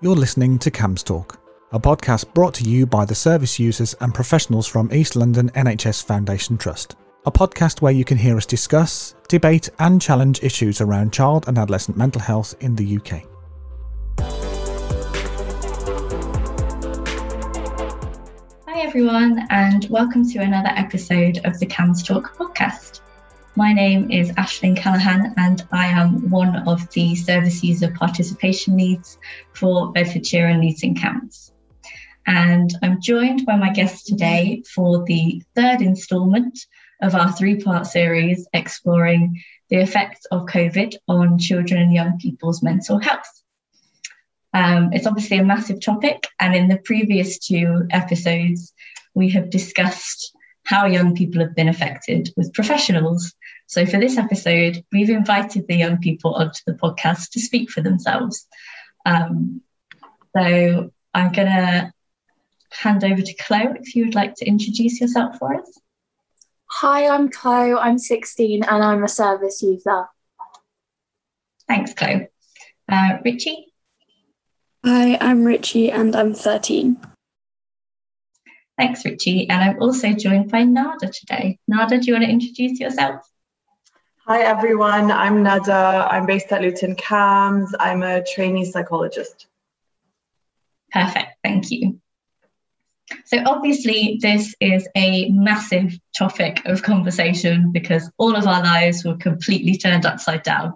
You're listening to CAMHS Talk, a podcast brought to you by the service users and professionals from East London NHS Foundation Trust. A podcast where you can hear us discuss, debate, and challenge issues around child and adolescent mental health in the UK. Hi, everyone, and welcome to another episode of the CAMHS Talk podcast. My name is Ashlyn Callahan, and I am one of the service user participation leads for Bedfordshire and Luton CAMHS. And I'm joined by my guest today for the third instalment of our three part series exploring the effects of COVID on children and young people's mental health. Um, it's obviously a massive topic, and in the previous two episodes, we have discussed how young people have been affected with professionals. So, for this episode, we've invited the young people onto the podcast to speak for themselves. Um, so, I'm going to hand over to Chloe if you would like to introduce yourself for us. Hi, I'm Chloe. I'm 16 and I'm a service user. Thanks, Chloe. Uh, Richie? Hi, I'm Richie and I'm 13. Thanks, Richie. And I'm also joined by Nada today. Nada, do you want to introduce yourself? Hi, everyone. I'm Nada. I'm based at Luton CAMHS. I'm a trainee psychologist. Perfect. Thank you. So, obviously, this is a massive topic of conversation because all of our lives were completely turned upside down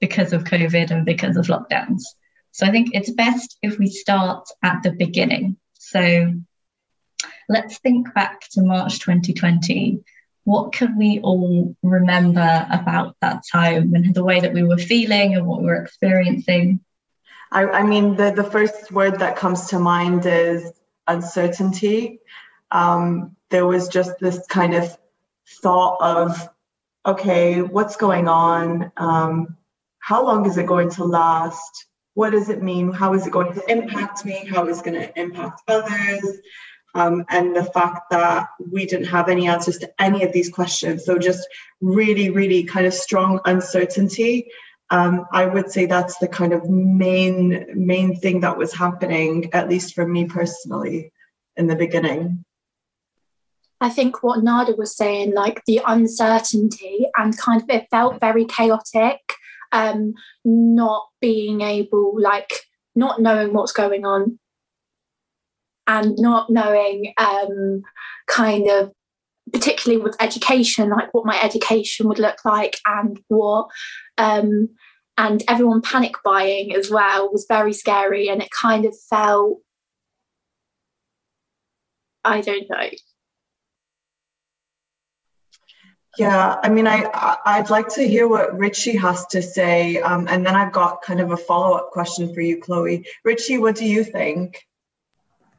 because of COVID and because of lockdowns. So, I think it's best if we start at the beginning. So, let's think back to March 2020. What can we all remember about that time and the way that we were feeling and what we were experiencing? I, I mean, the, the first word that comes to mind is uncertainty. Um, there was just this kind of thought of, okay, what's going on? Um, how long is it going to last? What does it mean? How is it going to impact me? How is it going to impact others? Um, and the fact that we didn't have any answers to any of these questions. So just really, really kind of strong uncertainty. Um, I would say that's the kind of main main thing that was happening, at least for me personally, in the beginning. I think what Nada was saying, like the uncertainty and kind of it felt very chaotic, um, not being able, like not knowing what's going on, and not knowing um, kind of particularly with education like what my education would look like and what um, and everyone panic buying as well was very scary and it kind of felt i don't know. Yeah i mean i i'd like to hear what richie has to say um, and then i've got kind of a follow-up question for you chloe. Richie what do you think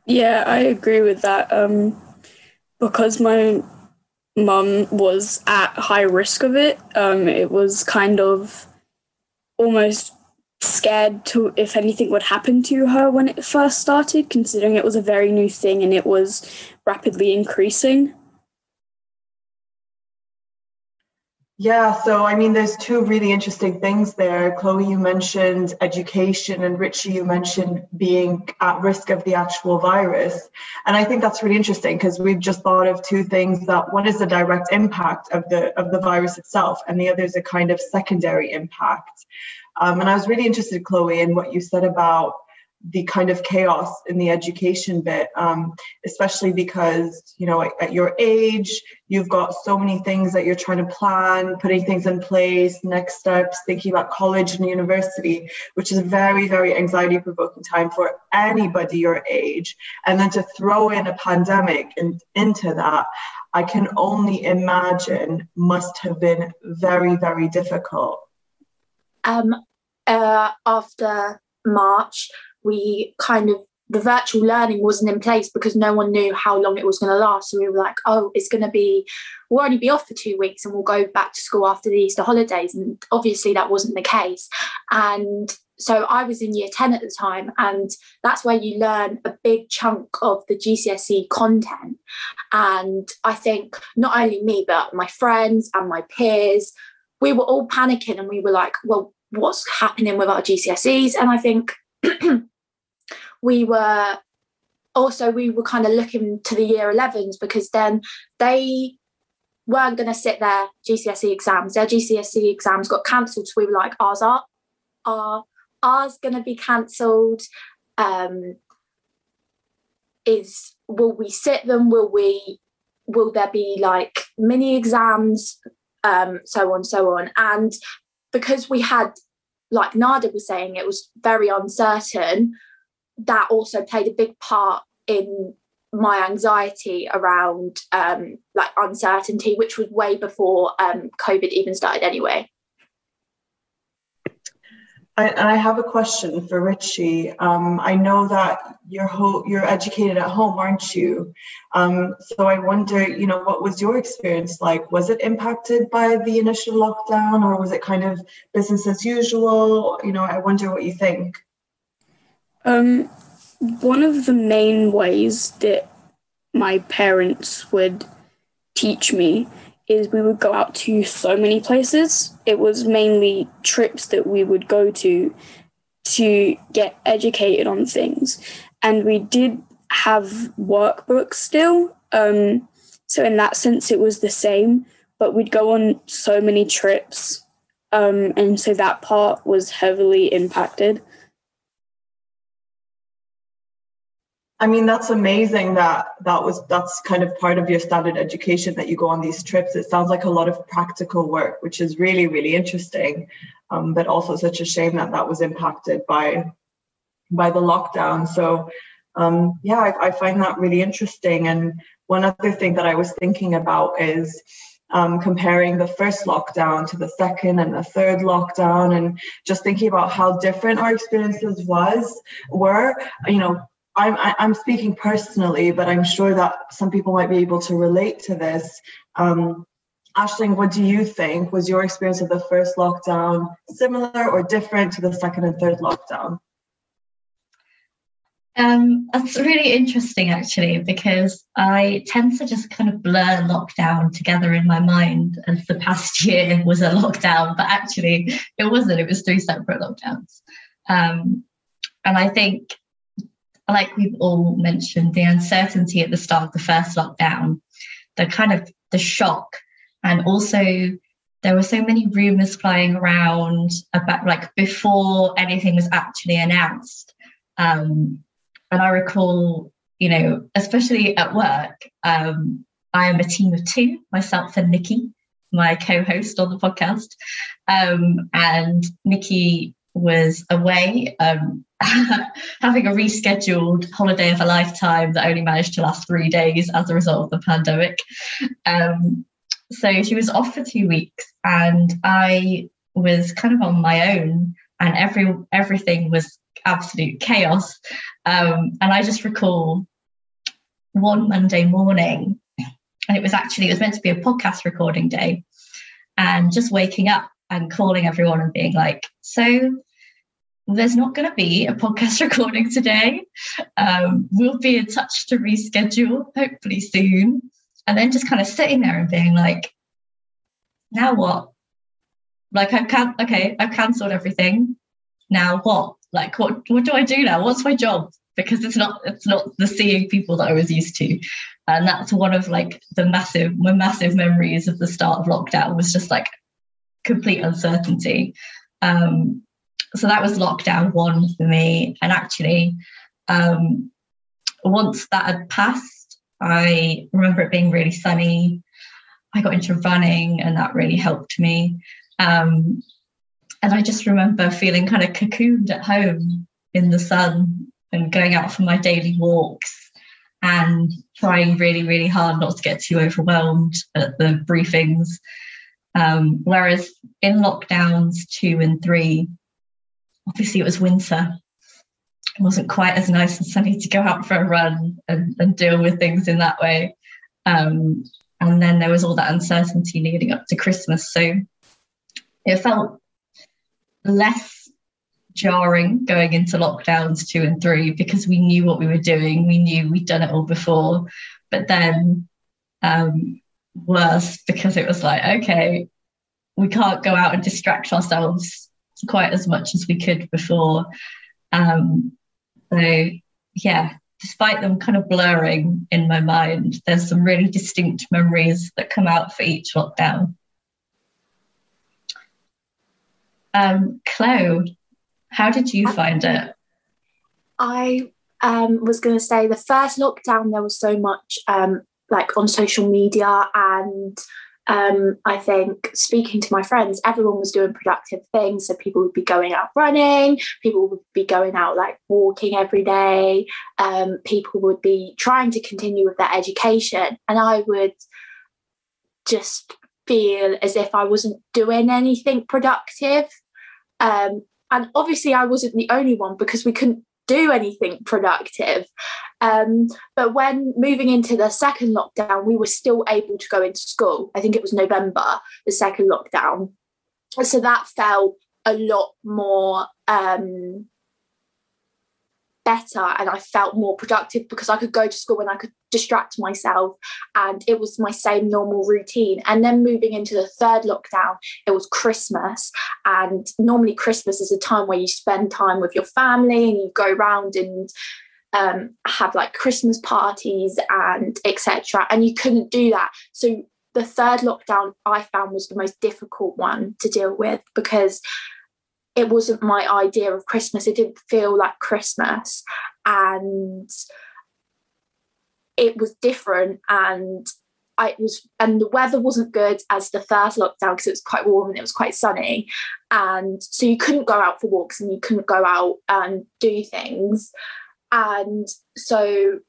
yeah, I agree with that. Um, because my mum was at high risk of it, um, it was kind of almost scared to if anything would happen to her when it first started, considering it was a very new thing and it was rapidly increasing. Yeah, so I mean, there's two really interesting things there. Chloe, you mentioned education, and Richie, you mentioned being at risk of the actual virus. And I think that's really interesting because we've just thought of two things that one is the direct impact of the of the virus itself, and the other is a kind of secondary impact. Um, and I was really interested, Chloe, in what you said about the kind of chaos in the education bit, um, especially because, you know, at, at, your age, you've got so many things that you're trying to plan, putting things in place, next steps, thinking about college and university, which is a very, very anxiety provoking time for anybody your age. And then to throw in a pandemic in, into that, I can only imagine must have been very, very difficult. Um, uh, after March, we kind of the virtual learning wasn't in place because no one knew how long it was going to last. So we were like, oh, it's going to be, we'll only be off for two weeks and we'll go back to school after the Easter holidays. And obviously that wasn't the case. And so I was in year 10 at the time, and that's where you learn a big chunk of the GCSE content. And I think not only me, but my friends and my peers, we were all panicking and we were like, well, what's happening with our GCSEs? And I think we were also we were kind of looking to the year 11s because then they weren't going to sit their GCSE exams. Their GCSE exams got cancelled, so we were like, ours are, are ours going to be cancelled? Um, is will we sit them? Will we? Will there be like mini exams? Um, so on, so on, and because we had, like Nada was saying, it was very uncertain. That also played a big part in my anxiety around um, like uncertainty, which was way before um, COVID even started anyway. I, I have a question for Richie. Um, I know that you're ho- you're educated at home, aren't you? Um, so I wonder, you know, what was your experience like? Was it impacted by the initial lockdown, or was it kind of business as usual? You know, I wonder what you think. Um, one of the main ways that my parents would teach me is we would go out to so many places. It was mainly trips that we would go to to get educated on things. And we did have workbooks still. Um, so, in that sense, it was the same, but we'd go on so many trips. Um, and so that part was heavily impacted. I mean, that's amazing that that was that's kind of part of your standard education that you go on these trips. It sounds like a lot of practical work, which is really really interesting, um, but also such a shame that that was impacted by by the lockdown. So um, yeah, I, I, find that really interesting. And one other thing that I was thinking about is. Um, comparing the first lockdown to the second and the third lockdown and just thinking about how different our experiences was were you know I'm I'm speaking personally, but I'm sure that some people might be able to relate to this. Um, Ashling, what do you think? Was your experience of the first lockdown similar or different to the second and third lockdown? Um, that's really interesting, actually, because I tend to just kind of blur lockdown together in my mind as the past year was a lockdown, but actually it wasn't. It was three separate lockdowns. Um, and I think like we've all mentioned, the uncertainty at the start of the first lockdown, the kind of the shock, and also there were so many rumors flying around about like before anything was actually announced. Um, and I recall, you know, especially at work, um, I am a team of two, myself and Nikki, my co-host on the podcast. Um, and Nikki was away um, having a rescheduled holiday of a lifetime that only managed to last three days as a result of the pandemic. Um, so she was off for two weeks, and I was kind of on my own, and every everything was absolute chaos. Um, and I just recall one Monday morning, and it was actually it was meant to be a podcast recording day, and just waking up and calling everyone and being like, so there's not going to be a podcast recording today. Um, we'll be in touch to reschedule, hopefully soon. And then just kind of sitting there and being like, now what? Like I've can okay, I've cancelled everything. Now what? Like what what do I do now? What's my job? Because it's not it's not the seeing people that I was used to. And that's one of like the massive my massive memories of the start of lockdown was just like complete uncertainty. Um, so that was lockdown one for me. And actually, um, once that had passed, I remember it being really sunny. I got into running, and that really helped me. Um, and I just remember feeling kind of cocooned at home in the sun and going out for my daily walks and trying really, really hard not to get too overwhelmed at the briefings. Um, whereas in lockdowns two and three, obviously it was winter. It wasn't quite as nice and sunny to go out for a run and, and deal with things in that way. Um, and then there was all that uncertainty leading up to Christmas. So it felt less jarring going into lockdowns two and three because we knew what we were doing. We knew we'd done it all before. But then um, worse because it was like, okay, we can't go out and distract ourselves quite as much as we could before. Um, so yeah, despite them kind of blurring in my mind, there's some really distinct memories that come out for each lockdown. Um, Chloe, how did you find it? I um, was going to say the first lockdown, there was so much um, like on social media and um, I think speaking to my friends, everyone was doing productive things. So people would be going out running, people would be going out like walking every day, um, people would be trying to continue with their education. And I would just feel as if I wasn't doing anything productive. Um, and obviously, I wasn't the only one because we couldn't do anything productive. Um, but when moving into the second lockdown, we were still able to go into school. I think it was November, the second lockdown. So that felt a lot more um, better and I felt more productive because I could go to school and I could distract myself and it was my same normal routine. And then moving into the third lockdown, it was Christmas. And normally Christmas is a time where you spend time with your family and you go around and um, have like Christmas parties and etc. And you couldn't do that. So the third lockdown I found was the most difficult one to deal with because it wasn't my idea of Christmas. It didn't feel like Christmas. And it was different and I was and the weather wasn't good as the first lockdown because it was quite warm and it was quite sunny. And so you couldn't go out for walks and you couldn't go out and do things. And so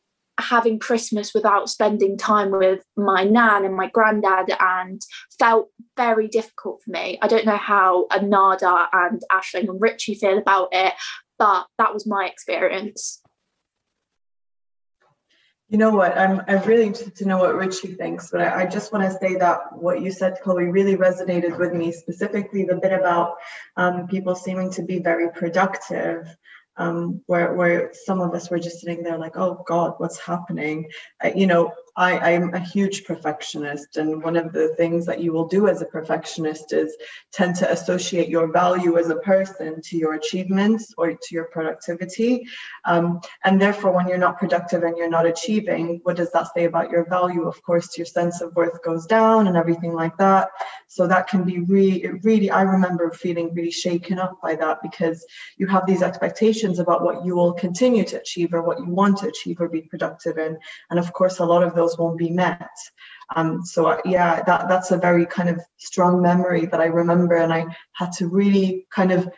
having Christmas without spending time with my nan and my granddad and felt very difficult for me. I don't know how Anada and Ashling and Richie feel about it, but that was my experience. You know what? I'm I'm really interested to know what Richie thinks, but I, I just want to say that what you said, Chloe, really resonated with me. Specifically, the bit about um, people seeming to be very productive um, where where some of us were just sitting there like, oh God, what's happening? Uh, you know, I, I'm a huge perfectionist, and one of the things that you will do as a perfectionist is tend to associate your value as a person to your achievements or to your productivity. Um, and therefore, when you're not productive and you're not achieving, what does that say about your value? Of course, your sense of worth goes down and everything like that. So that can be really, really, I remember feeling really shaken up by that because you have these expectations about what you will continue to achieve or what you want to achieve or be productive in. And of course, a lot of those won't be met. Um, so uh, yeah, that that's a very kind of strong memory that I remember, and I had to really kind of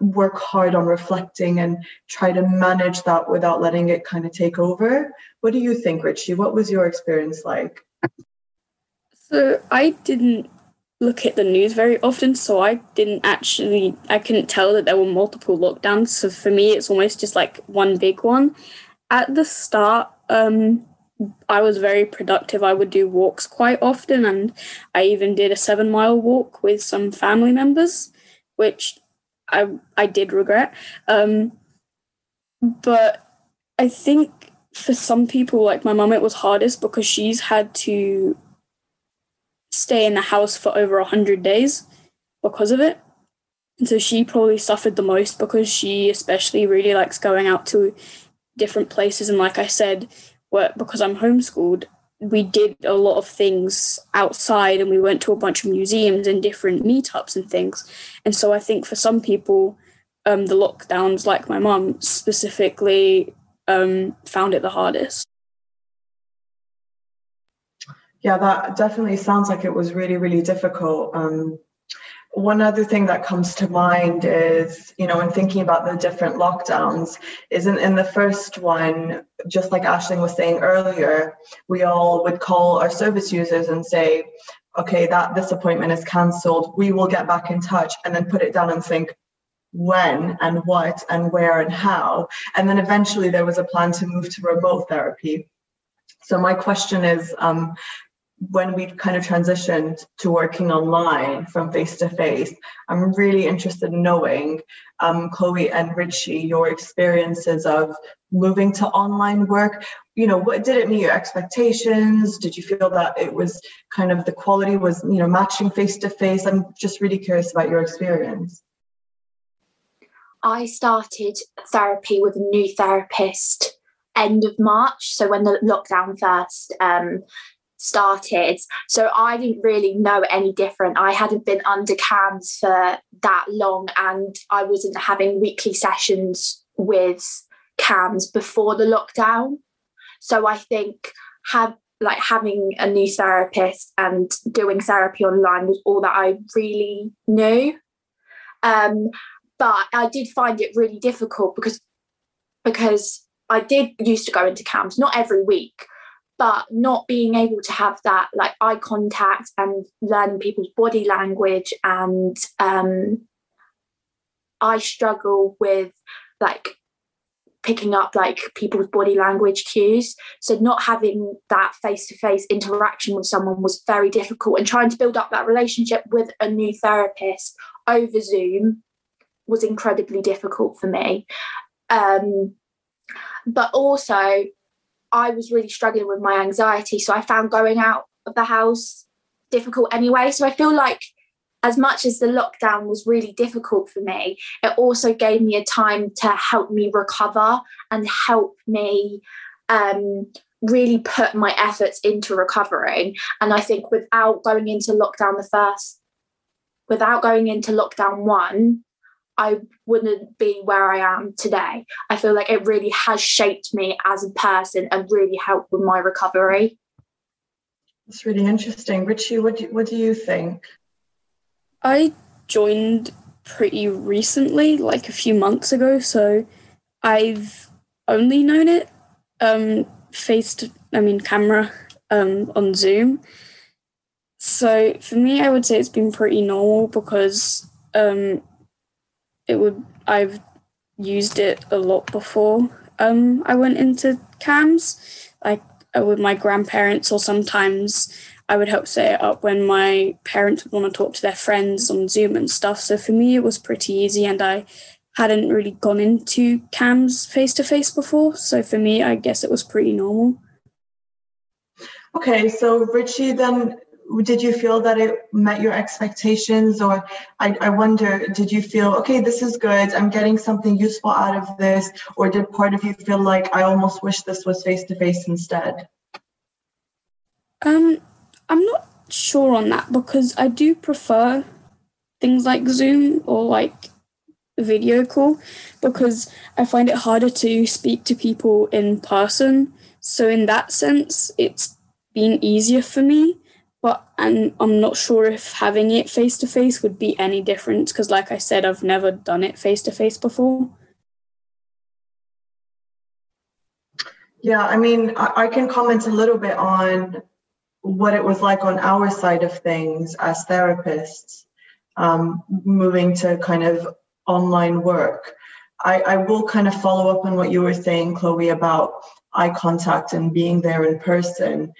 work hard on reflecting and try to manage that without letting it kind of take over. What do you think, Richie? What was your experience like? So I didn't look at the news very often, so I didn't actually I couldn't tell that there were multiple lockdowns. So for me, it's almost just like one big one. At the start, um, I was very productive. I would do walks quite often, and I even did a seven mile walk with some family members, which I I did regret. Um, but I think for some people, like my mum, it was hardest because she's had to stay in the house for over a hundred days because of it. And so she probably suffered the most because she especially really likes going out to different places. And like I said, work because I'm homeschooled, we did a lot of things outside and we went to a bunch of museums and different meetups and things. And so I think for some people, um, the lockdowns, like my mum specifically, um, found it the hardest. Yeah, that definitely sounds like it was really, really difficult. Um, one other thing that comes to mind is, you know, in thinking about the different lockdowns, isn't in the first one, just like Ashling was saying earlier, we all would call our service users and say, okay, that this appointment is cancelled. We will get back in touch and then put it down and think, when and what and where and how. And then eventually there was a plan to move to remote therapy. So my question is, um, when we kind of transitioned to working online from face to face, I'm really interested in knowing, um, Chloe and Richie, your experiences of moving to online work. You know, what did it meet your expectations? Did you feel that it was kind of the quality was, you know, matching face to face? I'm just really curious about your experience. I started therapy with a new therapist end of March, so when the lockdown first um, started. So I didn't really know any different. I hadn't been under CAMHS for that long, and I wasn't having weekly sessions with CAMHS before the lockdown. So I think have like having a new therapist and doing therapy online was all that I really knew. Um, but I did find it really difficult because because I did used to go into CAMHS not every week, but not being able to have that like eye contact and learn people's body language and um, I struggle with like picking up like people's body language cues. So not having that face-to-face interaction with someone was very difficult and trying to build up that relationship with a new therapist over Zoom was incredibly difficult for me. Um, but also I was really struggling with my anxiety. So I found going out of the house difficult anyway. So I feel like as much as the lockdown was really difficult for me, it also gave me a time to help me recover and help me um, really put my efforts into recovering. And I think without going into lockdown the first, without going into lockdown one, I wouldn't be where I am today. I feel like it really has shaped me as a person and really helped with my recovery. That's really interesting. Richie, what do, what do you think? I joined pretty recently, like a few months ago, so I've only known it um, faced, I mean, camera um, on Zoom. So for me, I would say it's been pretty normal because um, it would I've used it a lot before um, I went into CAMHS, like uh, with my grandparents, or sometimes I would help set it up when my parents would want to talk to their friends on Zoom and stuff. So for me, it was pretty easy, and I hadn't really gone into CAMHS face to face before. So for me, I guess it was pretty normal. Okay, so Richie, then did you feel that it met your expectations or I, I wonder did you feel okay this is good i'm getting something useful out of this or did part of you feel like i almost wish this was face to face instead um I'm not sure on that because I do prefer things like Zoom or like video call because I find it harder to speak to people in person. So in that sense, it's been easier for me. But and I'm not sure if having it face to face would be any different because, like I said, I've never done it face to face before. Yeah, I mean, I, I can comment a little bit on what it was like on our side of things as therapists, um, moving to kind of online work. I, I will kind of follow up on what you were saying, Chloe, about eye contact and being there in person.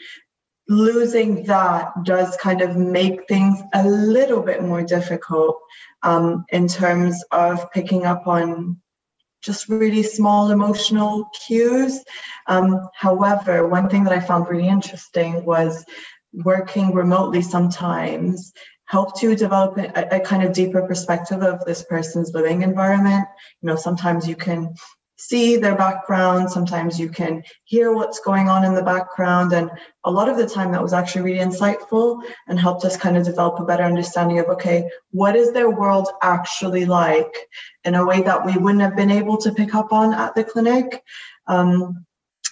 Losing that does kind of make things a little bit more difficult um, in terms of picking up on just really small emotional cues. Um, however, one thing that I found really interesting was working remotely sometimes help to develop a, a, kind of deeper perspective of this person's living environment. You know, sometimes you can see their background, sometimes you can hear what's going on in the background. And a lot of the time that was actually really insightful and helped us kind of develop a better understanding of okay, what is their world actually like in a way that we wouldn't have been able to pick up on at the clinic. Um,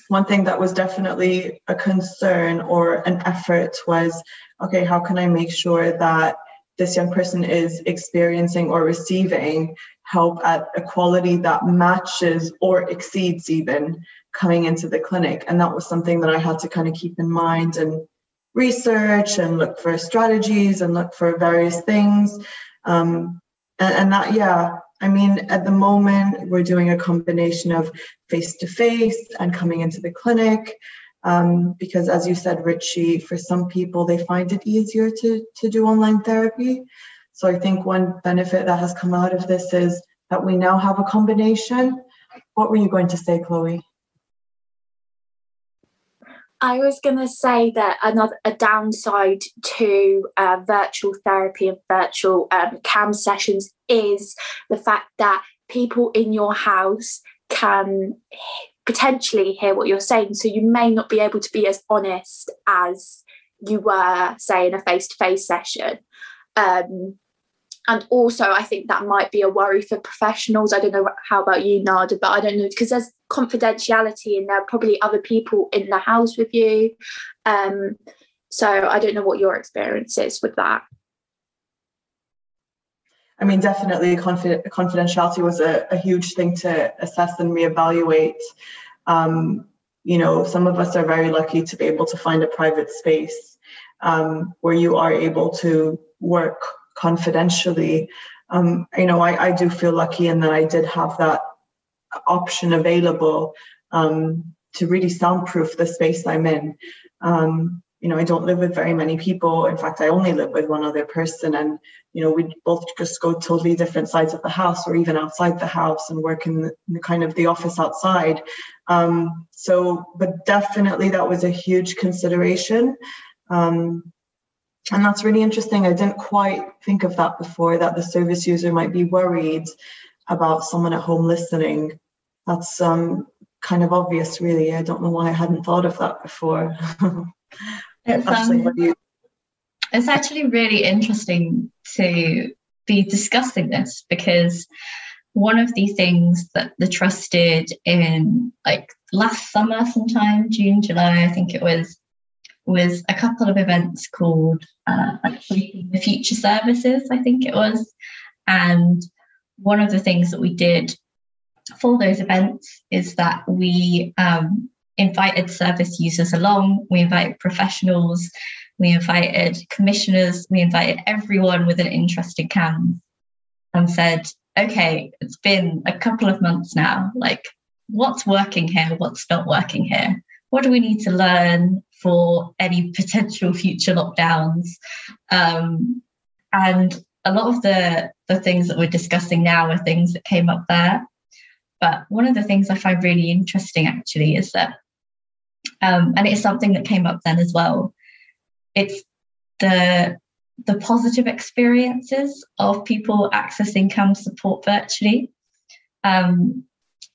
one thing that was definitely a concern or an effort was okay, how can I make sure that this young person is experiencing or receiving help at a quality that matches or exceeds even coming into the clinic. And that was something that I had to kind of keep in mind and research and look for strategies and look for various things. Um, and, and that, yeah, I mean, at the moment, we're doing a combination of face to face and coming into the clinic. Um, because as you said, Richie, for some people, they find it easier to, to do online therapy. So I think one benefit that has come out of this is that we now have a combination. What were you going to say, Chloe? I was going to say that another a downside to uh, virtual therapy and virtual um, CAMHS sessions is the fact that people in your house can potentially hear what you're saying. So you may not be able to be as honest as you were, say, in a face to face session. Um, and also, I think that might be a worry for professionals. I don't know how about you, Nada, but I don't know because there's confidentiality and there are probably other people in the house with you. Um, so I don't know what your experience is with that. I mean, definitely confid- confidentiality was a, a, huge thing to assess and reevaluate. Um, you know, some of us are very lucky to be able to find a private space um, where you are able to work confidentially. Um, you know, I, I, do feel lucky in that I did have that option available um, to really soundproof the space I'm in. Um, you know, I don't live with very many people. In fact, I only live with one other person. And, you know, we both just go totally different sides of the house or even outside the house and work in the, in the kind of the office outside. Um, so, but definitely that was a huge consideration. Um, and that's really interesting. I didn't quite think of that before, that the service user might be worried about someone at home listening. That's um, kind of obvious, really. I don't know why I hadn't thought of that before. It's, um, it's actually really interesting to be discussing this because one of the things that the trust did in like last summer sometime june july i think it was was a couple of events called uh, the future services i think it was and one of the things that we did for those events is that we um, invited service users along, we invited professionals, we invited commissioners, we invited everyone with an interest in CAMHS and said, okay, it's been a couple of months now. Like, what's working here? What's not working here? What do we need to learn for any potential future lockdowns? Um, and a lot of the, the things that we're discussing now are things that came up there. But one of the things I find really interesting actually is that um, and it's something that came up then as well. It's the the positive experiences of people accessing CAMHS support virtually. Um,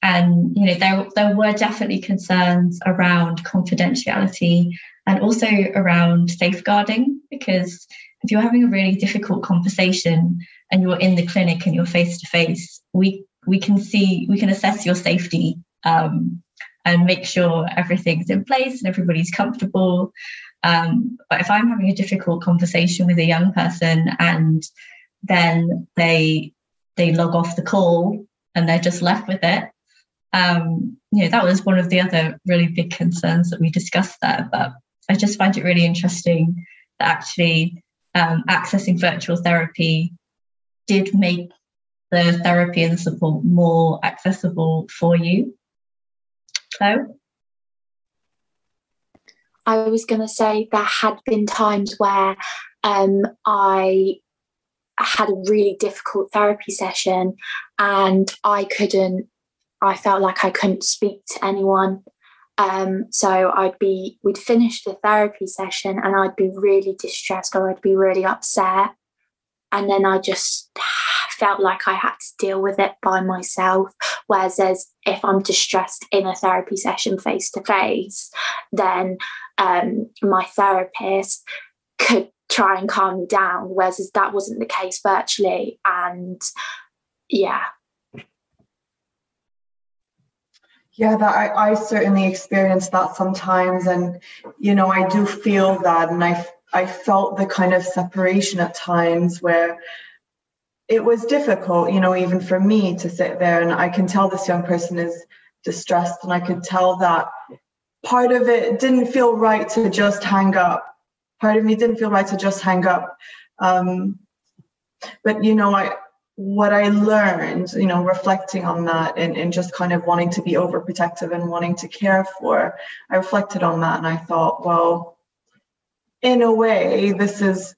and you know there, there were definitely concerns around confidentiality and also around safeguarding because if you're having a really difficult conversation and you're in the clinic and you're face to face we we can see we can assess your safety um, and make sure everything's in place and everybody's comfortable. Um, but if I'm having a difficult conversation with a young person and then they they log off the call and they're just left with it, um, you know, that was one of the other really big concerns that we discussed there. But I just find it really interesting that actually um, accessing virtual therapy did make the therapy and support more accessible for you. So, I was going to say there had been times where um, I had a really difficult therapy session and I couldn't, I felt like I couldn't speak to anyone. Um, so I'd be, we'd finish the therapy session and I'd be really distressed or I'd be really upset. And then I just felt like I had to deal with it by myself. Whereas if I'm distressed in a therapy session face to face, then um, my therapist could try and calm me down. Whereas that wasn't the case virtually. And yeah. Yeah, that I, I certainly experience that sometimes. And, you know, I do feel that. And I, I felt the kind of separation at times where it was difficult, you know, even for me to sit there and I can tell this young person is distressed and I could tell that part of it didn't feel right to just hang up. Part of me didn't feel right to just hang up. Um, but you know, I what I learned, you know, reflecting on that and, and just kind of wanting to be overprotective and wanting to care for, I reflected on that and I thought, well, in a way, this is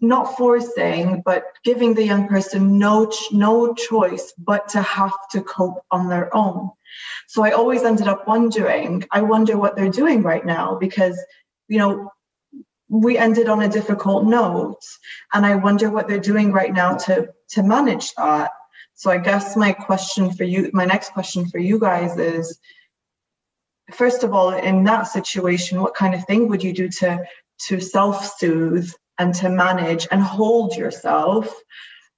not forcing, but giving the young person no ch- no choice but to have to cope on their own. So I always ended up wondering, I wonder what they're doing right now because, you know, we ended on a difficult note, and I wonder what they're doing right now to to manage that. So I guess my question for you, my next question for you guys is, first of all, in that situation, what kind of thing would you do to to self-soothe and to manage and hold yourself?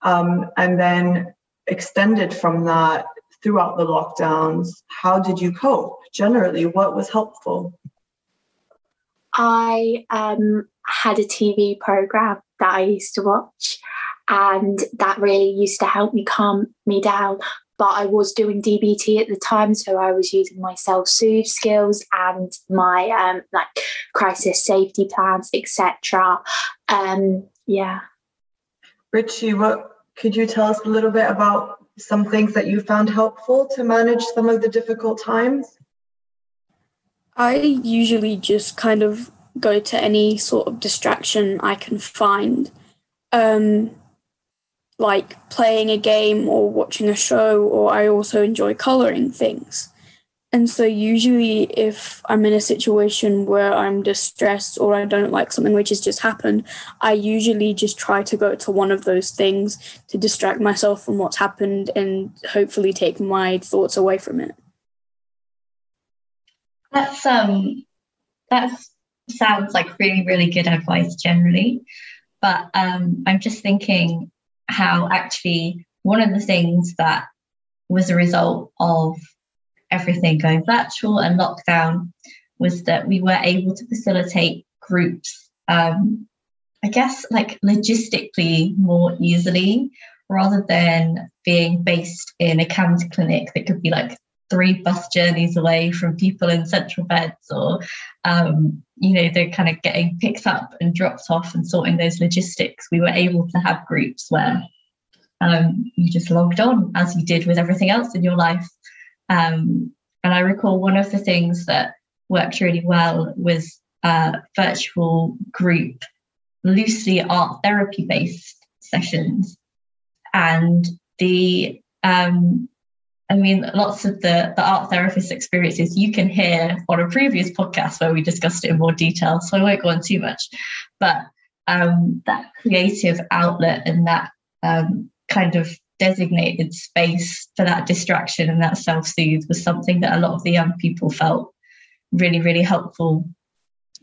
Um, and then extended from that throughout the lockdowns, how did you cope? Generally, what was helpful? I um, had a TV program that I used to watch, and that really used to help me calm me down. But I was doing DBT at the time, so I was using my self soothe skills and my um, like crisis safety plans, etc. Um, yeah. Richie, what could you tell us a little bit about some things that you found helpful to manage some of the difficult times? I usually just kind of go to any sort of distraction I can find, um, like playing a game or watching a show, or I also enjoy coloring things. And so, usually, if I'm in a situation where I'm distressed or I don't like something which has just happened, I usually just try to go to one of those things to distract myself from what's happened and hopefully take my thoughts away from it. That's um, that sounds like really, really good advice generally. But um, I'm just thinking how actually one of the things that was a result of everything going virtual and lockdown was that we were able to facilitate groups, um, I guess, like logistically more easily rather than being based in a CAMHS clinic that could be like three bus journeys away from people in central beds or um, you know they're kind of getting picked up and dropped off and sorting those logistics we were able to have groups where um, you just logged on as you did with everything else in your life um, and I recall one of the things that worked really well was a virtual group, loosely art therapy based sessions. And the, um, I mean, lots of the, the art therapist experiences you can hear on a previous podcast where we discussed it in more detail. So I won't go on too much. But um, that creative outlet and that um, kind of designated space for that distraction and that self soothe was something that a lot of the young people felt really, really helpful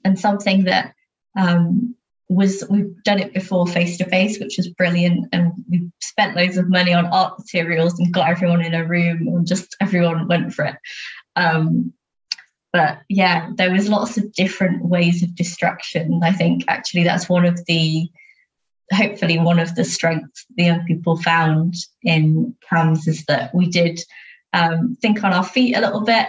and something that um, was we've done it before face to face, which was brilliant, and we spent loads of money on art materials and got everyone in a room, and just everyone went for it. Um, but yeah, there was lots of different ways of distraction. I think actually that's one of the hopefully one of the strengths the young people found in CAMHS is that we did um, think on our feet a little bit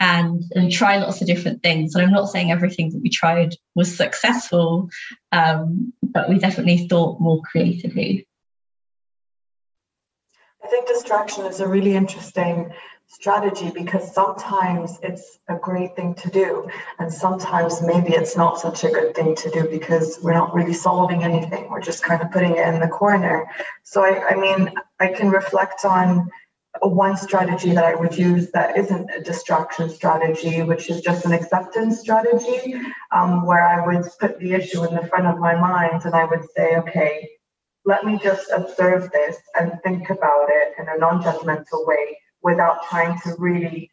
and, and try lots of different things. And I'm not saying everything that we tried was successful, um, but we definitely thought more creatively. I think distraction is a really interesting strategy because sometimes it's a great thing to do and sometimes maybe it's not such a good thing to do because we're not really solving anything we're just kind of putting it in the corner so i, I mean i can reflect on one strategy that i would use that isn't a distraction strategy which is just an acceptance strategy um, where i would put the issue in the front of my mind and i would say okay let me just observe this and think about it in a non-judgmental way without trying to really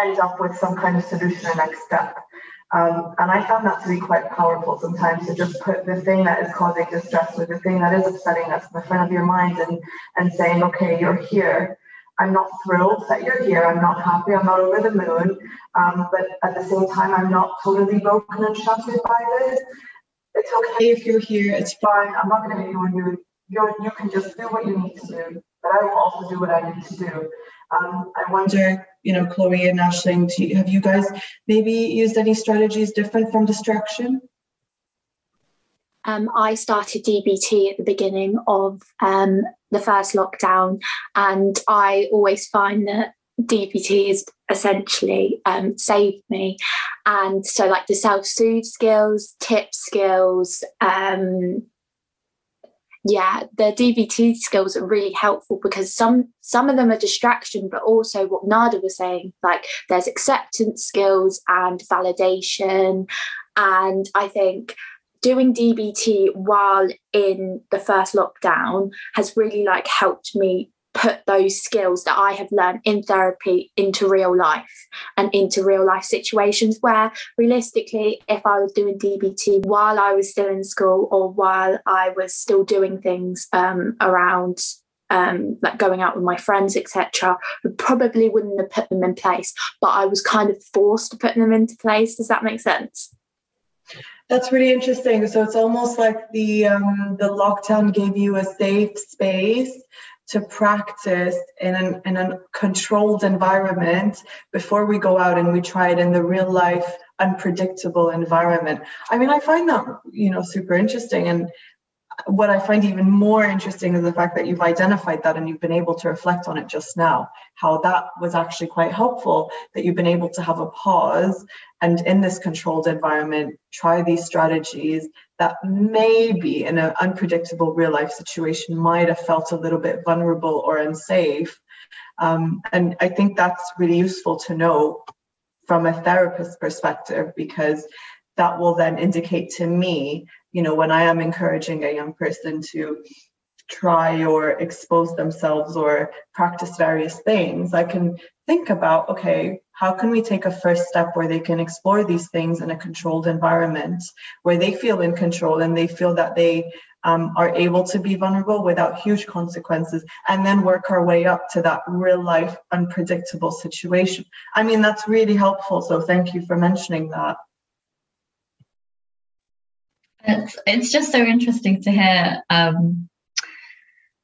end up with some kind of solution or next step. Um, and I found that to be quite powerful sometimes to just put the thing that is causing distress or the thing that is upsetting us in the front of your mind and, and saying, okay, you're here. I'm not thrilled that you're here. I'm not happy. I'm not over the moon. Um, but at the same time, I'm not totally broken and shattered by this. It's okay if you're here. It's fine. I'm not going to you on you. You you can just do what you need to do but I will also do what I need to do. Um, I wonder, you know, Chloe and Ashling, you, have you guys maybe used any strategies different from distraction? Um, I started DBT at the beginning of um, the first lockdown, and I always find that DBT has essentially um, saved me. And so, like the self soothe skills, tip skills, um, yeah the DBT skills are really helpful because some some of them are distraction but also what nada was saying like there's acceptance skills and validation. And i think doing dbt while in the first lockdown has really like helped me put those skills that I have learned in therapy into real life and into real life situations where realistically, if I was doing DBT while I was still in school or while I was still doing things um, around um, like going out with my friends, etc., probably wouldn't have put them in place. But I was kind of forced to put them into place. Does that make sense? That's really interesting. So it's almost like the um, the lockdown gave you a safe space to practice in an in a controlled environment before we go out and we try it in the real life unpredictable environment. I mean, I find that you know super interesting and what I find even more interesting is the fact that you've identified that and you've been able to reflect on it just now, how that was actually quite helpful, that you've been able to have a pause and in this controlled environment, try these strategies that maybe in an unpredictable real life situation might have felt a little bit vulnerable or unsafe. Um, and I think that's really useful to know from a therapist perspective because that will then indicate to me you know, when I am encouraging a young person to try or expose themselves or practice various things, I can think about, okay, how can we take a first step where they can explore these things in a controlled environment where they feel in control and they feel that they um, are able to be vulnerable without huge consequences and then work our way up to that real life unpredictable situation. I mean, that's really helpful. So thank you for mentioning that. It's it's just so interesting to hear. Um,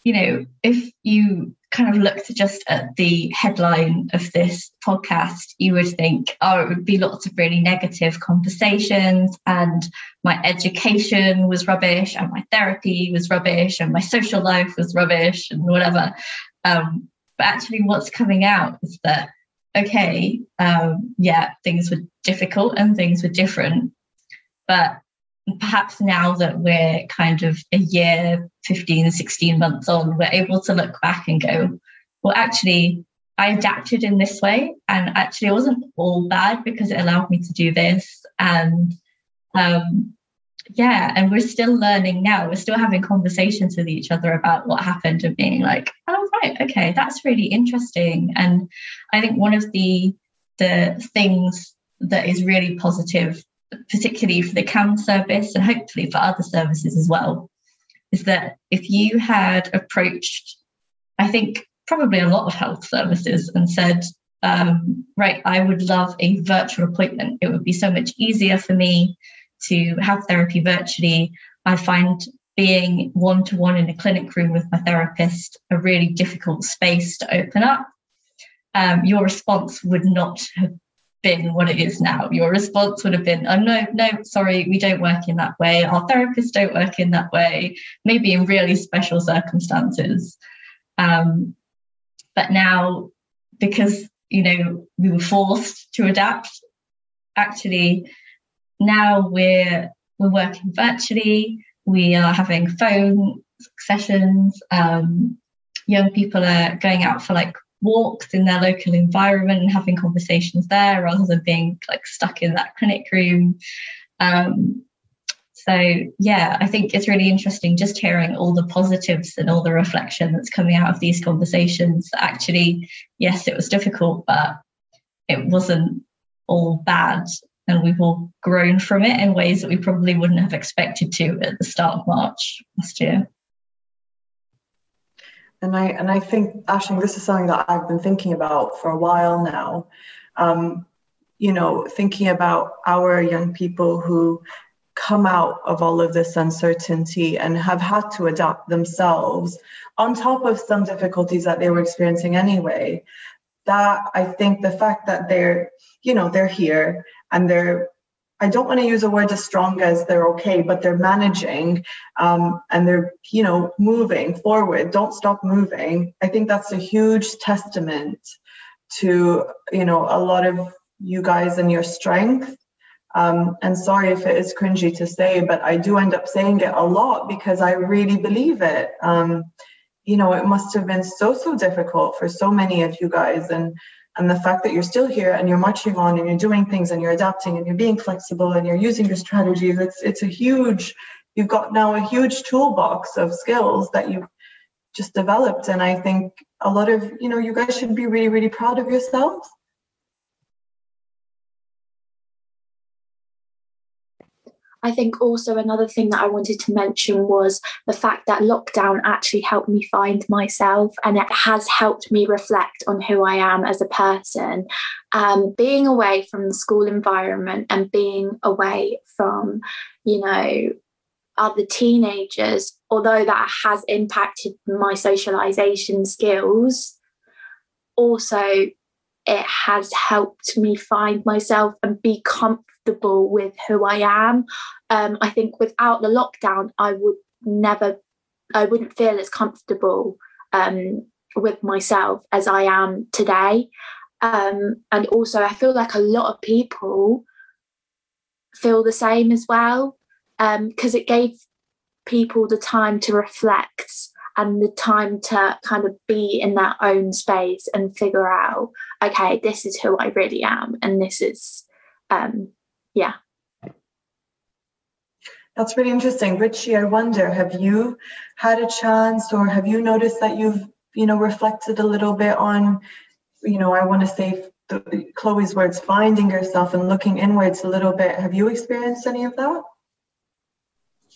you know, if you kind of looked just at the headline of this podcast, you would think, oh, it would be lots of really negative conversations, and my education was rubbish, and my therapy was rubbish, and my social life was rubbish, and whatever. Um, but actually, what's coming out is that, okay, um, yeah, things were difficult and things were different, but perhaps now that we're kind of a year 15 16 months on we're able to look back and go well actually i adapted in this way and actually it wasn't all bad because it allowed me to do this and um, yeah and we're still learning now. We're still having conversations with each other about what happened and being like oh right okay that's really interesting. And i think one of the the things that is really positive particularly for the CAMHS service and hopefully for other services as well, is that if you had approached, I think probably a lot of health services and said, um, right, I would love a virtual appointment. It would be so much easier for me to have therapy virtually. I find being one to one in a clinic room with my therapist a really difficult space to open up. Um, your response would not have been what it is now. Your response would have been, oh, no, no, sorry, we don't work in that way. Our therapists don't work in that way, maybe in really special circumstances. Um, but now, because, you know, we were forced to adapt, actually, now we're, we're working virtually. We are having phone sessions. Um, young people are going out for like walks in their local environment and having conversations there rather than being like stuck in that clinic room. Um, so yeah, I think it's really interesting just hearing all the positives and all the reflection that's coming out of these conversations. Actually, yes, it was difficult, but it wasn't all bad. And we've all grown from it in ways that we probably wouldn't have expected to at the start of March last year. And I and I think Aisling, this is something that I've been thinking about for a while now. Um, you know, thinking about our young people who come out of all of this uncertainty and have had to adapt themselves on top of some difficulties that they were experiencing anyway that i think the fact that they're you know they're here and they're I don't want to use a word as strong as they're okay, but they're managing um, and they're, you know, moving forward. Don't stop moving. I think that's a huge testament to, you know, a lot of you guys and your strength. Um, and sorry if it is cringy to say, but I do end up saying it a lot because I really believe it. Um, you know, it must have been so, so difficult for so many of you guys. And and the fact that you're still here and you're marching on and you're doing things and you're adapting and you're being flexible and you're using your strategies it's it's a huge you've got now a huge toolbox of skills that you've just developed. And I think a lot of, you know, you guys should be really, really proud of yourselves. I think also another thing that I wanted to mention was the fact that lockdown actually helped me find myself and it has helped me reflect on who I am as a person. Um, being away from the school environment and being away from, you know, other teenagers, although that has impacted my socialization skills, also it has helped me find myself and be comfortable with who I am. Um, I think without the lockdown, I would never, I wouldn't feel as comfortable um, with myself as I am today. Um, and also, I feel like a lot of people feel the same as well because um, it gave people the time to reflect and the time to kind of be in their own space and figure out okay this is who i really am and this is um yeah. That's really interesting. Richie i wonder have you had a chance or have you noticed that you've you know reflected a little bit on you know i want to say the, chloe's words finding yourself and looking inwards a little bit. Have you experienced any of that?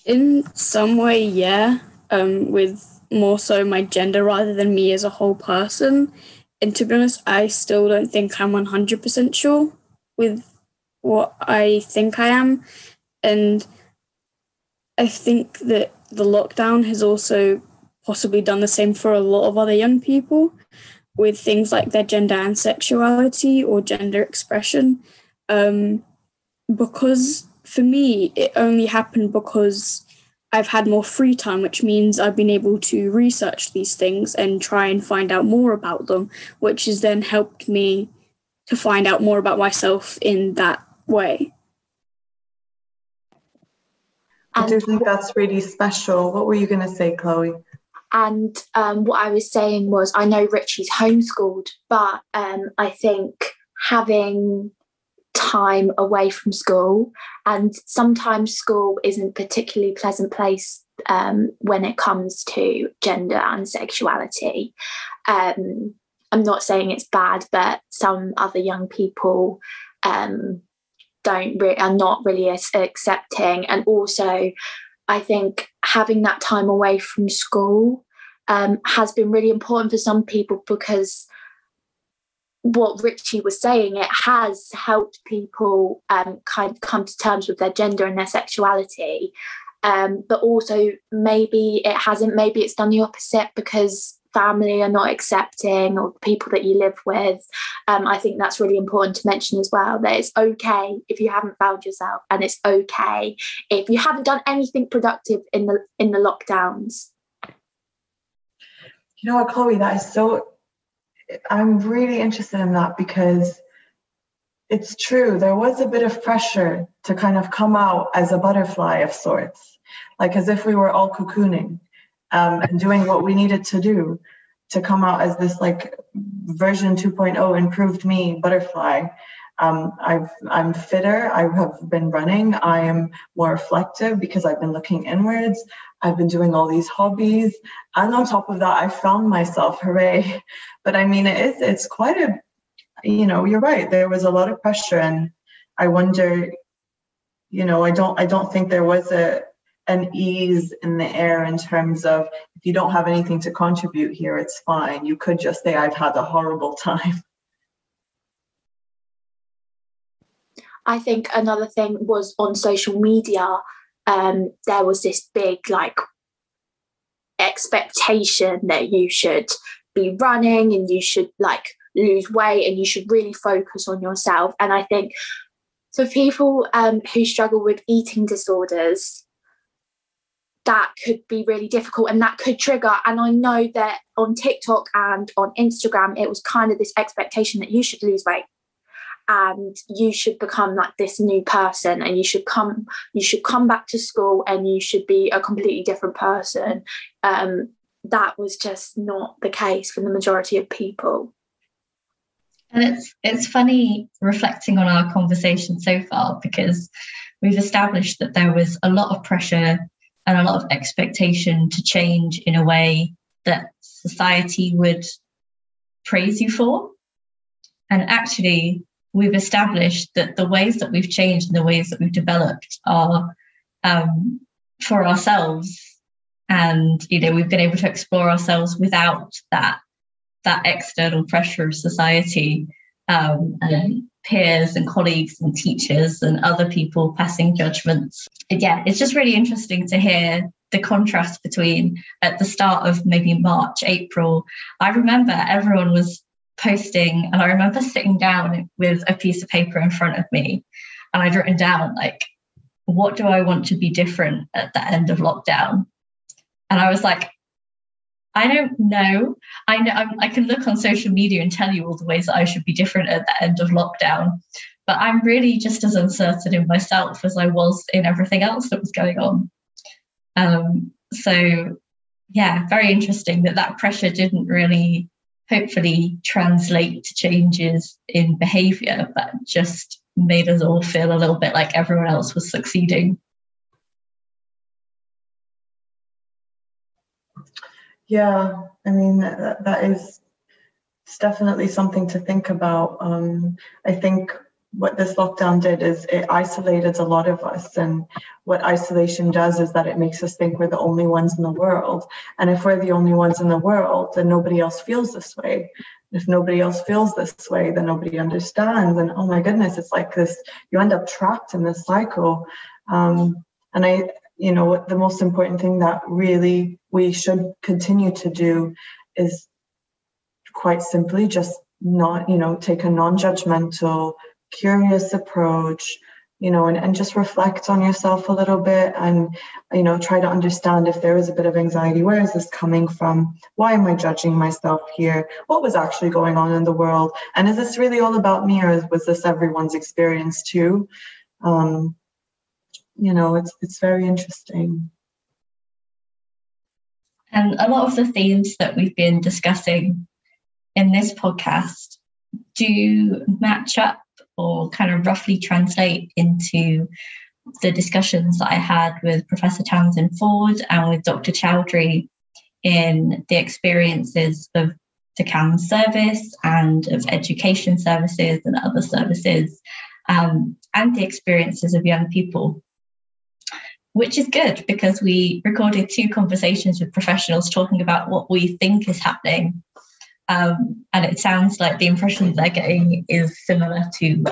In some way yeah. Um with more so my gender rather than me as a whole person. And to be honest, I still don't think I'm 100% sure with what I think I am. And I think that the lockdown has also possibly done the same for a lot of other young people with things like their gender and sexuality or gender expression. Um, because for me, it only happened because I've had more free time, which means I've been able to research these things and try and find out more about them, which has then helped me to find out more about myself in that way. I do think that's really special. What were you going to say, Chloe? And um, what I was saying was, I know Richie's homeschooled, but um, I think having time away from school and sometimes school isn't particularly pleasant place um, when it comes to gender and sexuality um, i'm not saying it's bad but some other young people um, don't re- are not really as accepting and also i think having that time away from school um, has been really important for some people because what Richie was saying, it has helped people um, kind of come to terms with their gender and their sexuality. Um, but also, maybe it hasn't, maybe it's done the opposite because family are not accepting or people that you live with. Um, I think that's really important to mention as well that it's okay if you haven't found yourself, and it's okay if you haven't done anything productive in the in the lockdowns. You know what, Chloe, that is so I'm really interested in that because it's true. There was a bit of pressure to kind of come out as a butterfly of sorts, like as if we were all cocooning um, and doing what we needed to do to come out as this like version 2.0 improved me butterfly. Um, I've, I'm fitter. I have been running. I am more reflective because I've been looking inwards. I've been doing all these hobbies. And on top of that, I found myself, hooray. But I mean, it is, it's quite a, you know, you're right. There was a lot of pressure. And I wonder, you know, I don't, I don't think there was a, an ease in the air in terms of if you don't have anything to contribute here, it's fine. You could just say, I've had a horrible time. I think another thing was on social media, um, there was this big like expectation that you should be running and you should like lose weight and you should really focus on yourself. And I think for people um, who struggle with eating disorders, that could be really difficult and that could trigger. And I know that on TikTok and on Instagram, it was kind of this expectation that you should lose weight and you should become like this new person and you should come you should come back to school and you should be a completely different person um, that was just not the case for the majority of people and it's it's funny reflecting on our conversation so far because we've established that there was a lot of pressure and a lot of expectation to change in a way that society would praise you for. And actually, we've established that the ways that we've changed and the ways that we've developed are um, for ourselves. And you know, we've been able to explore ourselves without that that external pressure of society um, and peers and colleagues and teachers and other people passing judgments. And yeah, it's just really interesting to hear the contrast between at the start of maybe March, April. I remember everyone was posting, and I remember sitting down with a piece of paper in front of me, and I'd written down, like, what do I want to be different at the end of lockdown? And I was like, I don't know. I know I'm, i can look on social media and tell you all the ways that I should be different at the end of lockdown, but I'm really just as uncertain in myself as I was in everything else that was going on. Um, so, yeah, very interesting that that pressure didn't really, hopefully, translate to changes in behaviour, but just made us all feel a little bit like everyone else was succeeding. Yeah, I mean, that, that is it's definitely something to think about. Um, I think what this lockdown did is it isolated a lot of us. And what isolation does is that it makes us think we're the only ones in the world. And if we're the only ones in the world, then nobody else feels this way. If nobody else feels this way, then nobody understands. And oh my goodness, it's like this, you end up trapped in this cycle. Um, and I, you know, the most important thing that really we should continue to do is quite simply just not, you know, take a non judgmental, curious approach you know and, and just reflect on yourself a little bit and you know try to understand if there is a bit of anxiety. Where is this coming from? Why am i judging myself here? What was actually going on in the world? And is this really all about me or was this everyone's experience too? Um, you know it's it's very interesting and a lot of the themes that we've been discussing in this podcast do match up or kind of roughly translate into the discussions that I had with Professor Tamsin Ford and with Dr. Chowdhury in the experiences of the CAMHS service and of education services and other services um, and the experiences of young people. Which is good because we recorded two conversations with professionals talking about what we think is happening um, and it sounds like the impression they're getting is similar to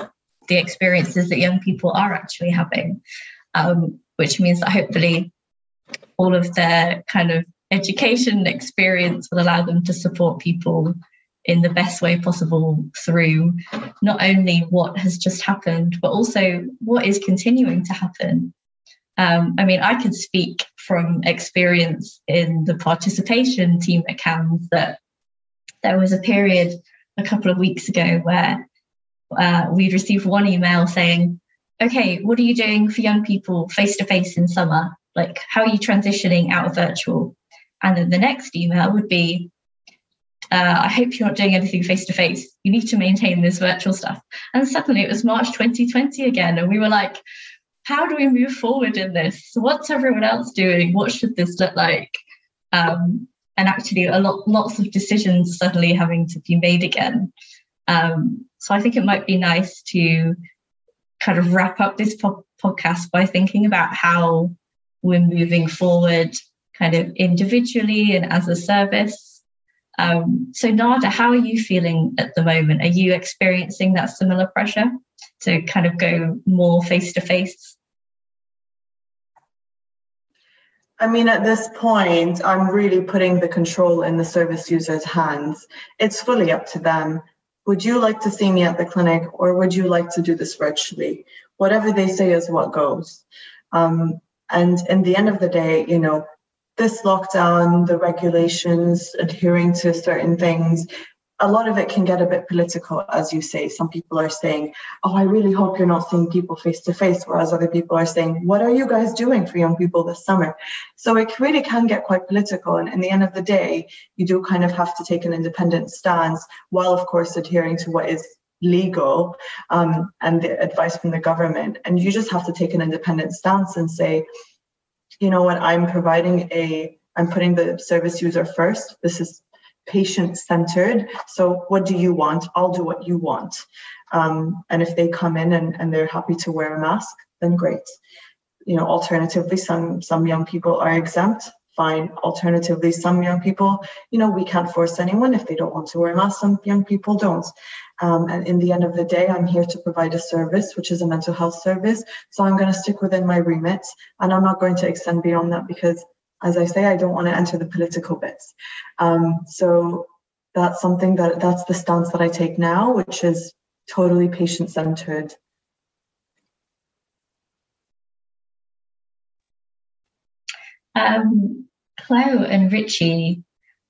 the experiences that young people are actually having, um, which means that hopefully all of their kind of education experience will allow them to support people in the best way possible through not only what has just happened, but also what is continuing to happen. Um, I mean, I can speak from experience in the participation team at CAMHS that there was a period a couple of weeks ago where uh, we'd received one email saying, okay, what are you doing for young people face to face in summer? Like, how are you transitioning out of virtual? And then the next email would be, uh, I hope you're not doing anything face to face. You need to maintain this virtual stuff. And suddenly it was March 2020 again. And we were like, how do we move forward in this? What's everyone else doing? What should this look like? Um, and actually a lot lots of decisions suddenly having to be made again. Um, so I think it might be nice to kind of wrap up this po- podcast by thinking about how we're moving forward, kind of individually and as a service. Um, so Nada, how are you feeling at the moment? Are you experiencing that similar pressure to kind of go more face to face? I mean, at this point, I'm really putting the control in the service user's hands. It's fully up to them. Would you like to see me at the clinic or would you like to do this virtually? Whatever they say is what goes. Um, and in the end of the day, you know, this lockdown, the regulations, adhering to certain things, a lot of it can get a bit political, as you say. Some people are saying, Oh, I really hope you're not seeing people face to face, whereas other people are saying, What are you guys doing for young people this summer? So it really can get quite political. And in the end of the day, you do kind of have to take an independent stance while, of course, adhering to what is legal um, and the advice from the government. And you just have to take an independent stance and say, you know what, I'm providing a I'm putting the service user first. This is patient centered. So, what do you want? I'll do what you want. Um, and if they come in and, and they're happy to wear a mask, then great. You know, alternatively, some some young people are exempt. Fine. Alternatively, some young people, you know, we can't force anyone if they don't want to wear a mask. Some young people don't. Um, and in the end of the day, I'm here to provide a service, which is a mental health service. So I'm going to stick within my remit, and I'm not going to extend beyond that because as I say, I don't want to enter the political bits. Um, so that's something that that's the stance that I take now, which is totally patient centered. Um, Chloe and Richie,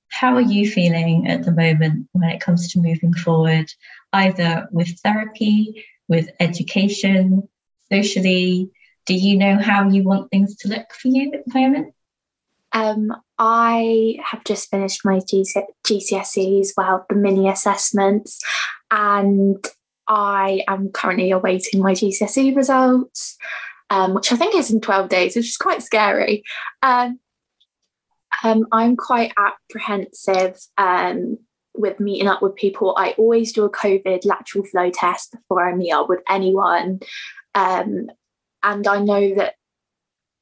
how are you feeling at the moment when it comes to moving forward, either with therapy, with education, socially? Do you know how you want things to look for you at the moment? Um, I have just finished my GC- GCSEs, well, the mini assessments, and I am currently awaiting my GCSE results, um, which I think is in 12 days, which is quite scary. Um, um, I'm quite apprehensive um, with meeting up with people. I always do a COVID lateral flow test before I meet up with anyone. Um, and I know that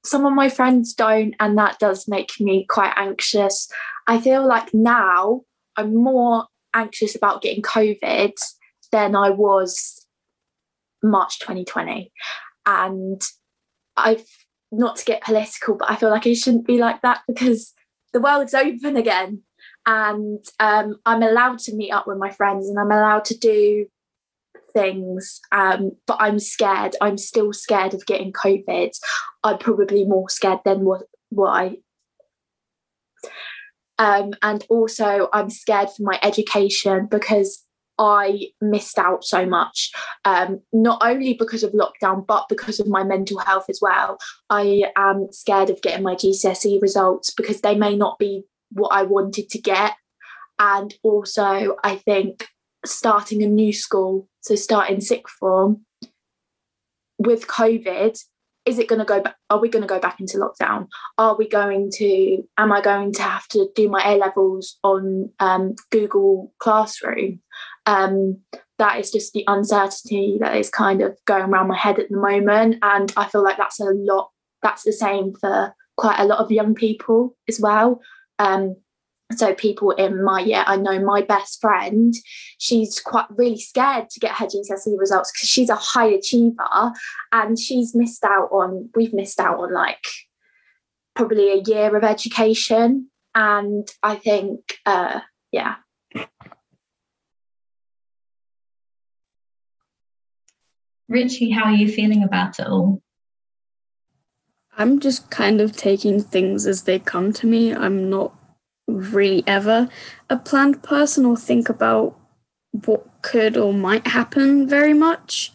some of my friends don't, and that does make me quite anxious. I feel like now I'm more anxious about getting COVID than I was March 2020. And I've not to get political, but I feel like it shouldn't be like that because the world's open again. And um, I'm allowed to meet up with my friends and I'm allowed to do things, um, but I'm scared. I'm still scared of getting COVID. I'm probably more scared than what what I. Um, and also, I'm scared for my education because I missed out so much, um, not only because of lockdown, but because of my mental health as well. I am scared of getting my GCSE results because they may not be what I wanted to get. And also, I think starting a new school, so starting sixth form with COVID, is it going to go back? Are we going to go back into lockdown? Are we going to, am I going to have to do my A levels on um, Google Classroom? Um, that is just the uncertainty that is kind of going around my head at the moment. And I feel like that's a lot, that's the same for quite a lot of young people as well. Um, so people in my year i know my best friend she's quite really scared to get her gcse results because she's a high achiever and she's missed out on we've missed out on like probably a year of education and i think uh yeah. Richie how are you feeling about it all? I'm just kind of taking things as they come to me. I'm not really ever a planned person or think about what could or might happen very much.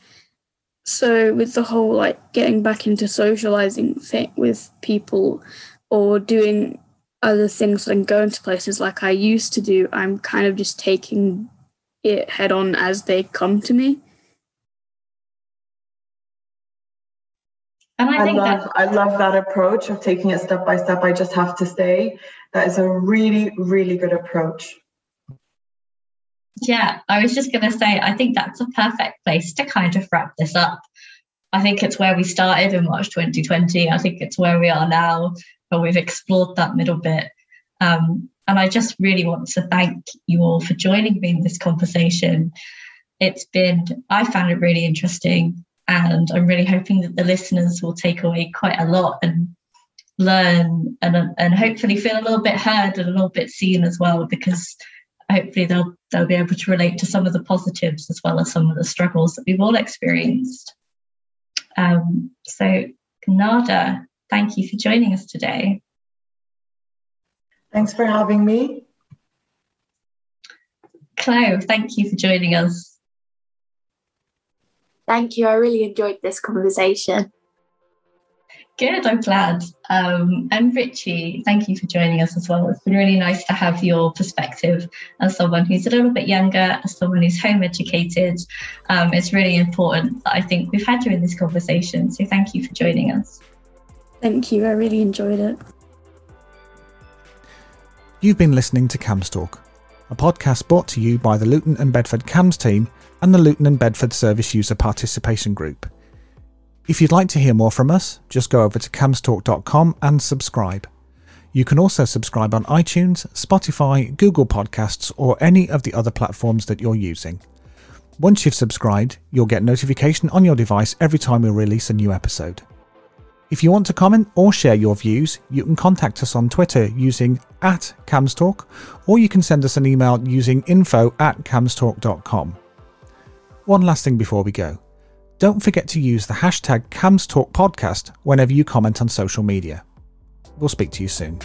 So with the whole like getting back into socializing thing with people or doing other things and going to places like I used to do, I'm kind of just taking it head on as they come to me. And I, I love that- I love that approach of taking it step by step. I just have to say that is a really, really good approach. Yeah, I was just going to say, I think that's a perfect place to kind of wrap this up. I think it's where we started in March 2020. I think it's where we are now, but we've explored that middle bit. Um, and I just really want to thank you all for joining me in this conversation. It's been, I found it really interesting. And I'm really hoping that the listeners will take away quite a lot and learn and, and hopefully feel a little bit heard and a little bit seen as well, because hopefully they'll they'll be able to relate to some of the positives as well as some of the struggles that we've all experienced. Um, so Nada, thank you for joining us today. Thanks for having me. Chloe, thank you for joining us. Thank you. I really enjoyed this conversation. Good, I'm glad. Um, and Richie, thank you for joining us as well. It's been really nice to have your perspective as someone who's a little bit younger, as someone who's home educated. Um, it's really important that I think we've had you in this conversation. So thank you for joining us. Thank you. I really enjoyed it. You've been listening to Cams Talk, a podcast brought to you by the Luton and Bedford CAMHS team and the Luton and Bedford Service User Participation Group. If you'd like to hear more from us, just go over to camstalk.com and subscribe. You can also subscribe on iTunes, Spotify, Google Podcasts, or any of the other platforms that you're using. Once you've subscribed, you'll get notification on your device every time we release a new episode. If you want to comment or share your views, you can contact us on Twitter using at camstalk, or you can send us an email using info at camstalk.com. One last thing before we go. Don't forget to use the hashtag CamsTalkPodcast whenever you comment on social media. We'll speak to you soon.